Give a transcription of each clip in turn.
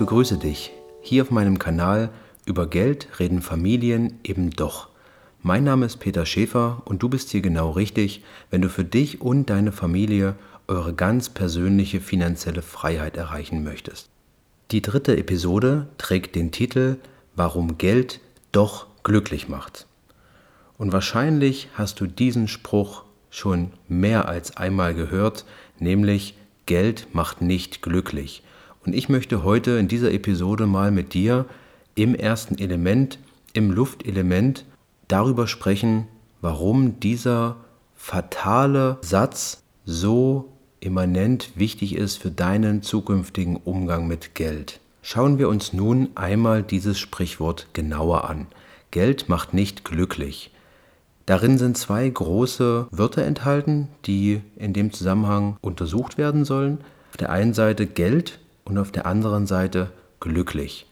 begrüße dich hier auf meinem Kanal Über Geld reden Familien eben doch. Mein Name ist Peter Schäfer und du bist hier genau richtig, wenn du für dich und deine Familie eure ganz persönliche finanzielle Freiheit erreichen möchtest. Die dritte Episode trägt den Titel Warum Geld doch glücklich macht. Und wahrscheinlich hast du diesen Spruch schon mehr als einmal gehört, nämlich Geld macht nicht glücklich. Und ich möchte heute in dieser Episode mal mit dir im ersten Element, im Luftelement, darüber sprechen, warum dieser fatale Satz so immanent wichtig ist für deinen zukünftigen Umgang mit Geld. Schauen wir uns nun einmal dieses Sprichwort genauer an. Geld macht nicht glücklich. Darin sind zwei große Wörter enthalten, die in dem Zusammenhang untersucht werden sollen. Auf der einen Seite Geld und auf der anderen Seite glücklich.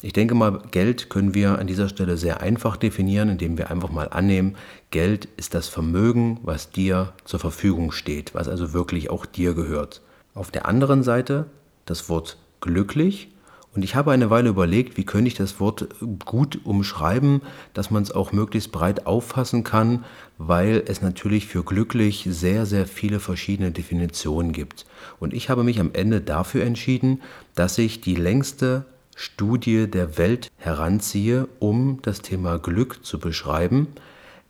Ich denke mal, Geld können wir an dieser Stelle sehr einfach definieren, indem wir einfach mal annehmen, Geld ist das Vermögen, was dir zur Verfügung steht, was also wirklich auch dir gehört. Auf der anderen Seite das Wort glücklich und ich habe eine Weile überlegt, wie könnte ich das Wort gut umschreiben, dass man es auch möglichst breit auffassen kann, weil es natürlich für glücklich sehr, sehr viele verschiedene Definitionen gibt. Und ich habe mich am Ende dafür entschieden, dass ich die längste Studie der Welt heranziehe, um das Thema Glück zu beschreiben.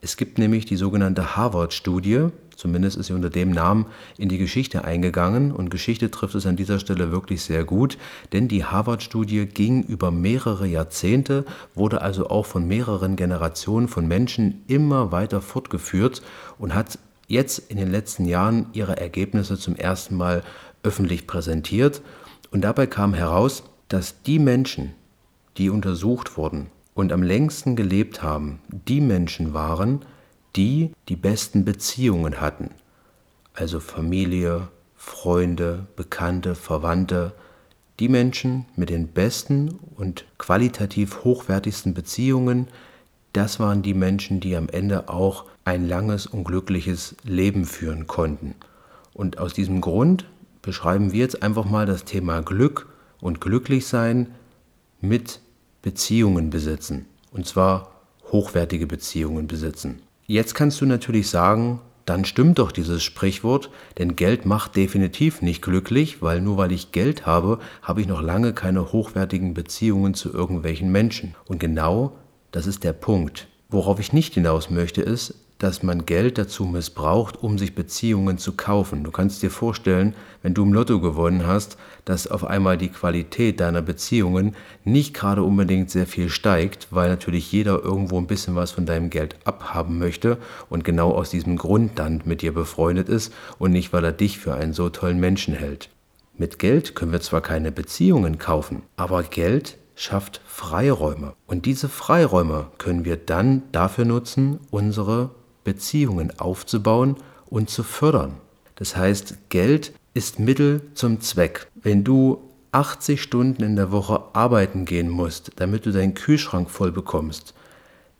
Es gibt nämlich die sogenannte Harvard-Studie, Zumindest ist sie unter dem Namen in die Geschichte eingegangen und Geschichte trifft es an dieser Stelle wirklich sehr gut, denn die Harvard-Studie ging über mehrere Jahrzehnte, wurde also auch von mehreren Generationen von Menschen immer weiter fortgeführt und hat jetzt in den letzten Jahren ihre Ergebnisse zum ersten Mal öffentlich präsentiert. Und dabei kam heraus, dass die Menschen, die untersucht wurden und am längsten gelebt haben, die Menschen waren, die die besten Beziehungen hatten, also Familie, Freunde, Bekannte, Verwandte, die Menschen mit den besten und qualitativ hochwertigsten Beziehungen, das waren die Menschen, die am Ende auch ein langes und glückliches Leben führen konnten. Und aus diesem Grund beschreiben wir jetzt einfach mal das Thema Glück und Glücklichsein mit Beziehungen besitzen. Und zwar hochwertige Beziehungen besitzen. Jetzt kannst du natürlich sagen, dann stimmt doch dieses Sprichwort, denn Geld macht definitiv nicht glücklich, weil nur weil ich Geld habe, habe ich noch lange keine hochwertigen Beziehungen zu irgendwelchen Menschen. Und genau das ist der Punkt. Worauf ich nicht hinaus möchte, ist, dass man Geld dazu missbraucht, um sich Beziehungen zu kaufen. Du kannst dir vorstellen, wenn du im Lotto gewonnen hast, dass auf einmal die Qualität deiner Beziehungen nicht gerade unbedingt sehr viel steigt, weil natürlich jeder irgendwo ein bisschen was von deinem Geld abhaben möchte und genau aus diesem Grund dann mit dir befreundet ist und nicht, weil er dich für einen so tollen Menschen hält. Mit Geld können wir zwar keine Beziehungen kaufen, aber Geld schafft Freiräume. Und diese Freiräume können wir dann dafür nutzen, unsere Beziehungen aufzubauen und zu fördern. Das heißt, Geld ist Mittel zum Zweck. Wenn du 80 Stunden in der Woche arbeiten gehen musst, damit du deinen Kühlschrank voll bekommst,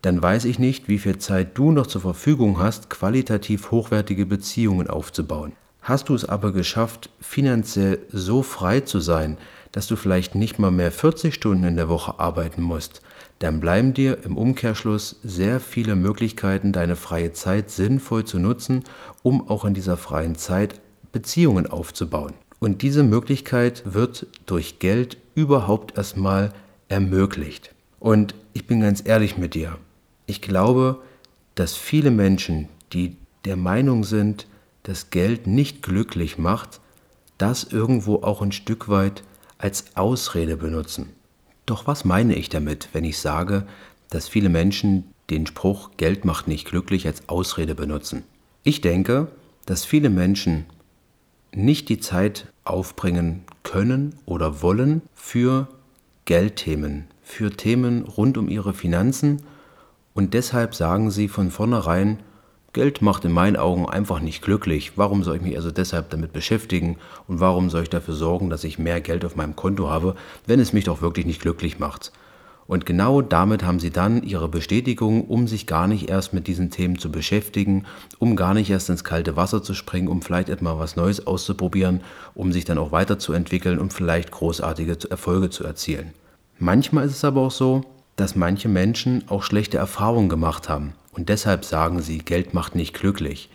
dann weiß ich nicht, wie viel Zeit du noch zur Verfügung hast, qualitativ hochwertige Beziehungen aufzubauen. Hast du es aber geschafft, finanziell so frei zu sein, dass du vielleicht nicht mal mehr 40 Stunden in der Woche arbeiten musst, dann bleiben dir im Umkehrschluss sehr viele Möglichkeiten, deine freie Zeit sinnvoll zu nutzen, um auch in dieser freien Zeit Beziehungen aufzubauen. Und diese Möglichkeit wird durch Geld überhaupt erstmal ermöglicht. Und ich bin ganz ehrlich mit dir. Ich glaube, dass viele Menschen, die der Meinung sind, dass Geld nicht glücklich macht, das irgendwo auch ein Stück weit als Ausrede benutzen. Doch was meine ich damit, wenn ich sage, dass viele Menschen den Spruch Geld macht nicht glücklich als Ausrede benutzen? Ich denke, dass viele Menschen nicht die Zeit aufbringen können oder wollen für Geldthemen, für Themen rund um ihre Finanzen und deshalb sagen sie von vornherein, Geld macht in meinen Augen einfach nicht glücklich. Warum soll ich mich also deshalb damit beschäftigen und warum soll ich dafür sorgen, dass ich mehr Geld auf meinem Konto habe, wenn es mich doch wirklich nicht glücklich macht? Und genau damit haben sie dann ihre Bestätigung, um sich gar nicht erst mit diesen Themen zu beschäftigen, um gar nicht erst ins kalte Wasser zu springen, um vielleicht etwas was Neues auszuprobieren, um sich dann auch weiterzuentwickeln und vielleicht großartige Erfolge zu erzielen. Manchmal ist es aber auch so, dass manche Menschen auch schlechte Erfahrungen gemacht haben und deshalb sagen sie, Geld macht nicht glücklich.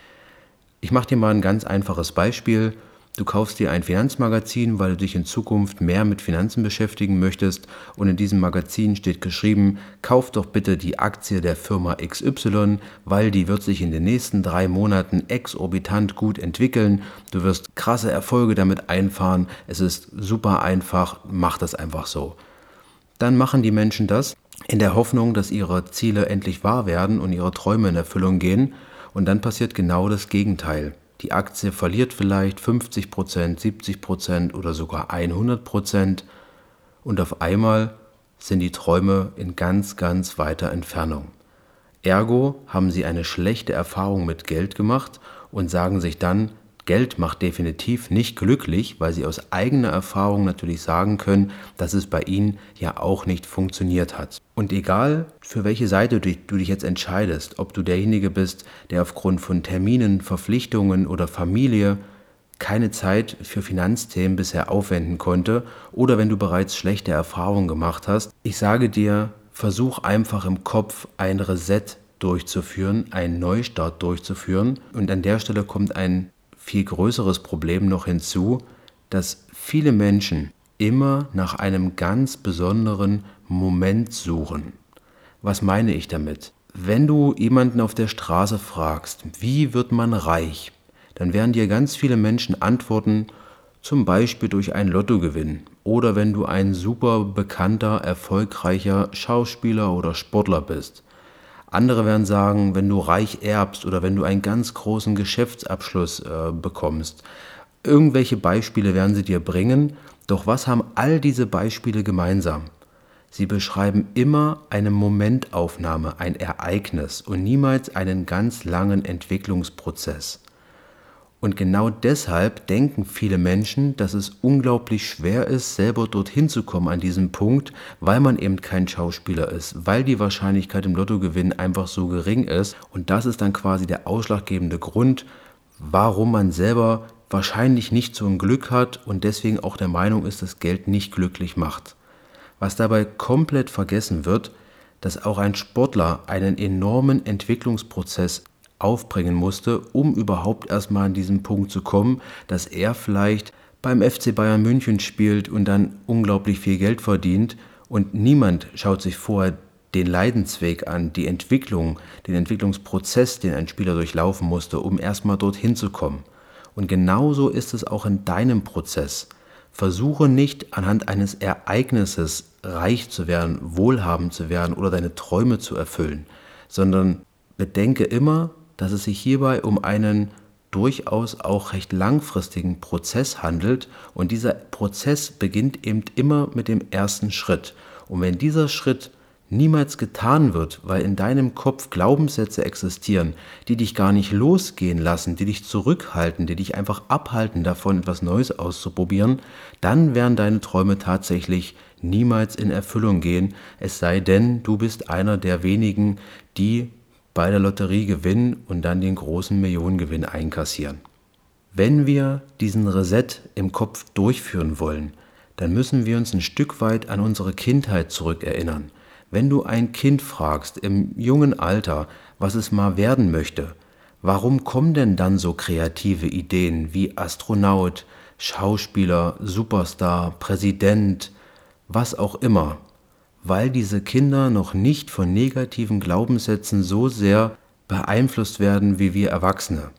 Ich mache dir mal ein ganz einfaches Beispiel. Du kaufst dir ein Finanzmagazin, weil du dich in Zukunft mehr mit Finanzen beschäftigen möchtest und in diesem Magazin steht geschrieben, kauf doch bitte die Aktie der Firma XY, weil die wird sich in den nächsten drei Monaten exorbitant gut entwickeln. Du wirst krasse Erfolge damit einfahren. Es ist super einfach, mach das einfach so. Dann machen die Menschen das in der Hoffnung, dass ihre Ziele endlich wahr werden und ihre Träume in Erfüllung gehen. Und dann passiert genau das Gegenteil. Die Aktie verliert vielleicht 50% 70% oder sogar 100% und auf einmal sind die Träume in ganz, ganz weiter Entfernung. Ergo haben sie eine schlechte Erfahrung mit Geld gemacht und sagen sich dann, Geld macht definitiv nicht glücklich, weil sie aus eigener Erfahrung natürlich sagen können, dass es bei ihnen ja auch nicht funktioniert hat. Und egal, für welche Seite du dich jetzt entscheidest, ob du derjenige bist, der aufgrund von Terminen, Verpflichtungen oder Familie keine Zeit für Finanzthemen bisher aufwenden konnte oder wenn du bereits schlechte Erfahrungen gemacht hast, ich sage dir, versuch einfach im Kopf ein Reset durchzuführen, einen Neustart durchzuführen und an der Stelle kommt ein viel größeres Problem noch hinzu, dass viele Menschen immer nach einem ganz besonderen Moment suchen. Was meine ich damit? Wenn du jemanden auf der Straße fragst, wie wird man reich, dann werden dir ganz viele Menschen antworten, zum Beispiel durch einen Lottogewinn oder wenn du ein super bekannter, erfolgreicher Schauspieler oder Sportler bist. Andere werden sagen, wenn du reich erbst oder wenn du einen ganz großen Geschäftsabschluss äh, bekommst. Irgendwelche Beispiele werden sie dir bringen, doch was haben all diese Beispiele gemeinsam? Sie beschreiben immer eine Momentaufnahme, ein Ereignis und niemals einen ganz langen Entwicklungsprozess. Und genau deshalb denken viele Menschen, dass es unglaublich schwer ist, selber dorthin zu kommen an diesem Punkt, weil man eben kein Schauspieler ist, weil die Wahrscheinlichkeit im Lottogewinn einfach so gering ist. Und das ist dann quasi der ausschlaggebende Grund, warum man selber wahrscheinlich nicht so ein Glück hat und deswegen auch der Meinung ist, dass Geld nicht glücklich macht. Was dabei komplett vergessen wird, dass auch ein Sportler einen enormen Entwicklungsprozess aufbringen musste, um überhaupt erstmal an diesen Punkt zu kommen, dass er vielleicht beim FC Bayern München spielt und dann unglaublich viel Geld verdient und niemand schaut sich vorher den Leidensweg an, die Entwicklung, den Entwicklungsprozess, den ein Spieler durchlaufen musste, um erstmal dorthin zu kommen. Und genauso ist es auch in deinem Prozess. Versuche nicht anhand eines Ereignisses reich zu werden, wohlhabend zu werden oder deine Träume zu erfüllen, sondern bedenke immer, dass es sich hierbei um einen durchaus auch recht langfristigen Prozess handelt und dieser Prozess beginnt eben immer mit dem ersten Schritt. Und wenn dieser Schritt niemals getan wird, weil in deinem Kopf Glaubenssätze existieren, die dich gar nicht losgehen lassen, die dich zurückhalten, die dich einfach abhalten davon, etwas Neues auszuprobieren, dann werden deine Träume tatsächlich niemals in Erfüllung gehen, es sei denn, du bist einer der wenigen, die bei der Lotterie gewinnen und dann den großen Millionengewinn einkassieren. Wenn wir diesen Reset im Kopf durchführen wollen, dann müssen wir uns ein Stück weit an unsere Kindheit zurückerinnern. Wenn du ein Kind fragst im jungen Alter, was es mal werden möchte, warum kommen denn dann so kreative Ideen wie Astronaut, Schauspieler, Superstar, Präsident, was auch immer? Weil diese Kinder noch nicht von negativen Glaubenssätzen so sehr beeinflusst werden wie wir Erwachsene.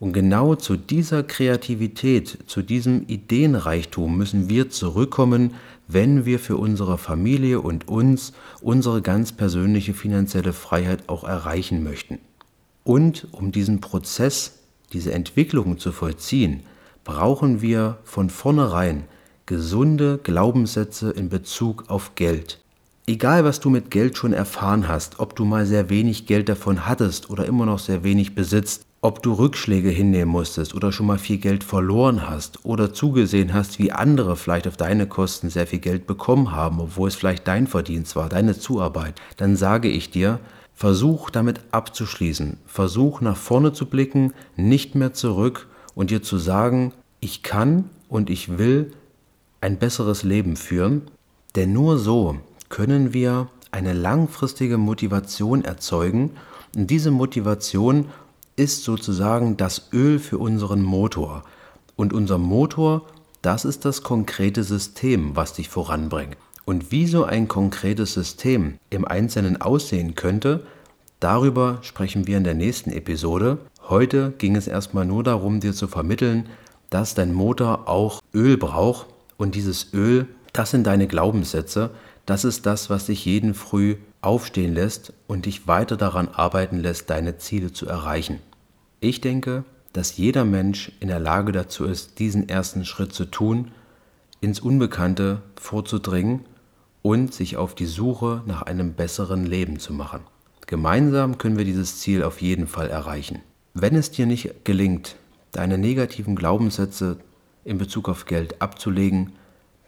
Und genau zu dieser Kreativität, zu diesem Ideenreichtum müssen wir zurückkommen, wenn wir für unsere Familie und uns unsere ganz persönliche finanzielle Freiheit auch erreichen möchten. Und um diesen Prozess, diese Entwicklung zu vollziehen, brauchen wir von vornherein gesunde Glaubenssätze in Bezug auf Geld. Egal, was du mit Geld schon erfahren hast, ob du mal sehr wenig Geld davon hattest oder immer noch sehr wenig besitzt, ob du Rückschläge hinnehmen musstest oder schon mal viel Geld verloren hast oder zugesehen hast, wie andere vielleicht auf deine Kosten sehr viel Geld bekommen haben, obwohl es vielleicht dein Verdienst war, deine Zuarbeit, dann sage ich dir, versuch damit abzuschließen, versuch nach vorne zu blicken, nicht mehr zurück und dir zu sagen, ich kann und ich will ein besseres Leben führen, denn nur so können wir eine langfristige Motivation erzeugen und diese Motivation ist sozusagen das Öl für unseren Motor. Und unser Motor, das ist das konkrete System, was dich voranbringt. Und wie so ein konkretes System im Einzelnen aussehen könnte, darüber sprechen wir in der nächsten Episode. Heute ging es erstmal nur darum, dir zu vermitteln, dass dein Motor auch Öl braucht und dieses Öl, das sind deine Glaubenssätze, das ist das, was dich jeden früh aufstehen lässt und dich weiter daran arbeiten lässt, deine Ziele zu erreichen. Ich denke, dass jeder Mensch in der Lage dazu ist, diesen ersten Schritt zu tun, ins Unbekannte vorzudringen und sich auf die Suche nach einem besseren Leben zu machen. Gemeinsam können wir dieses Ziel auf jeden Fall erreichen. Wenn es dir nicht gelingt, deine negativen Glaubenssätze in Bezug auf Geld abzulegen,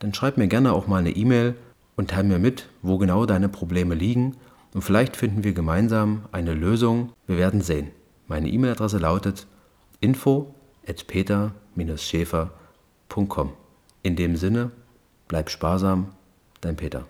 dann schreib mir gerne auch mal eine E-Mail und teile mir mit, wo genau deine Probleme liegen und vielleicht finden wir gemeinsam eine Lösung. Wir werden sehen. Meine E-Mail-Adresse lautet info at peter-schäfer.com. In dem Sinne, bleib sparsam, dein Peter.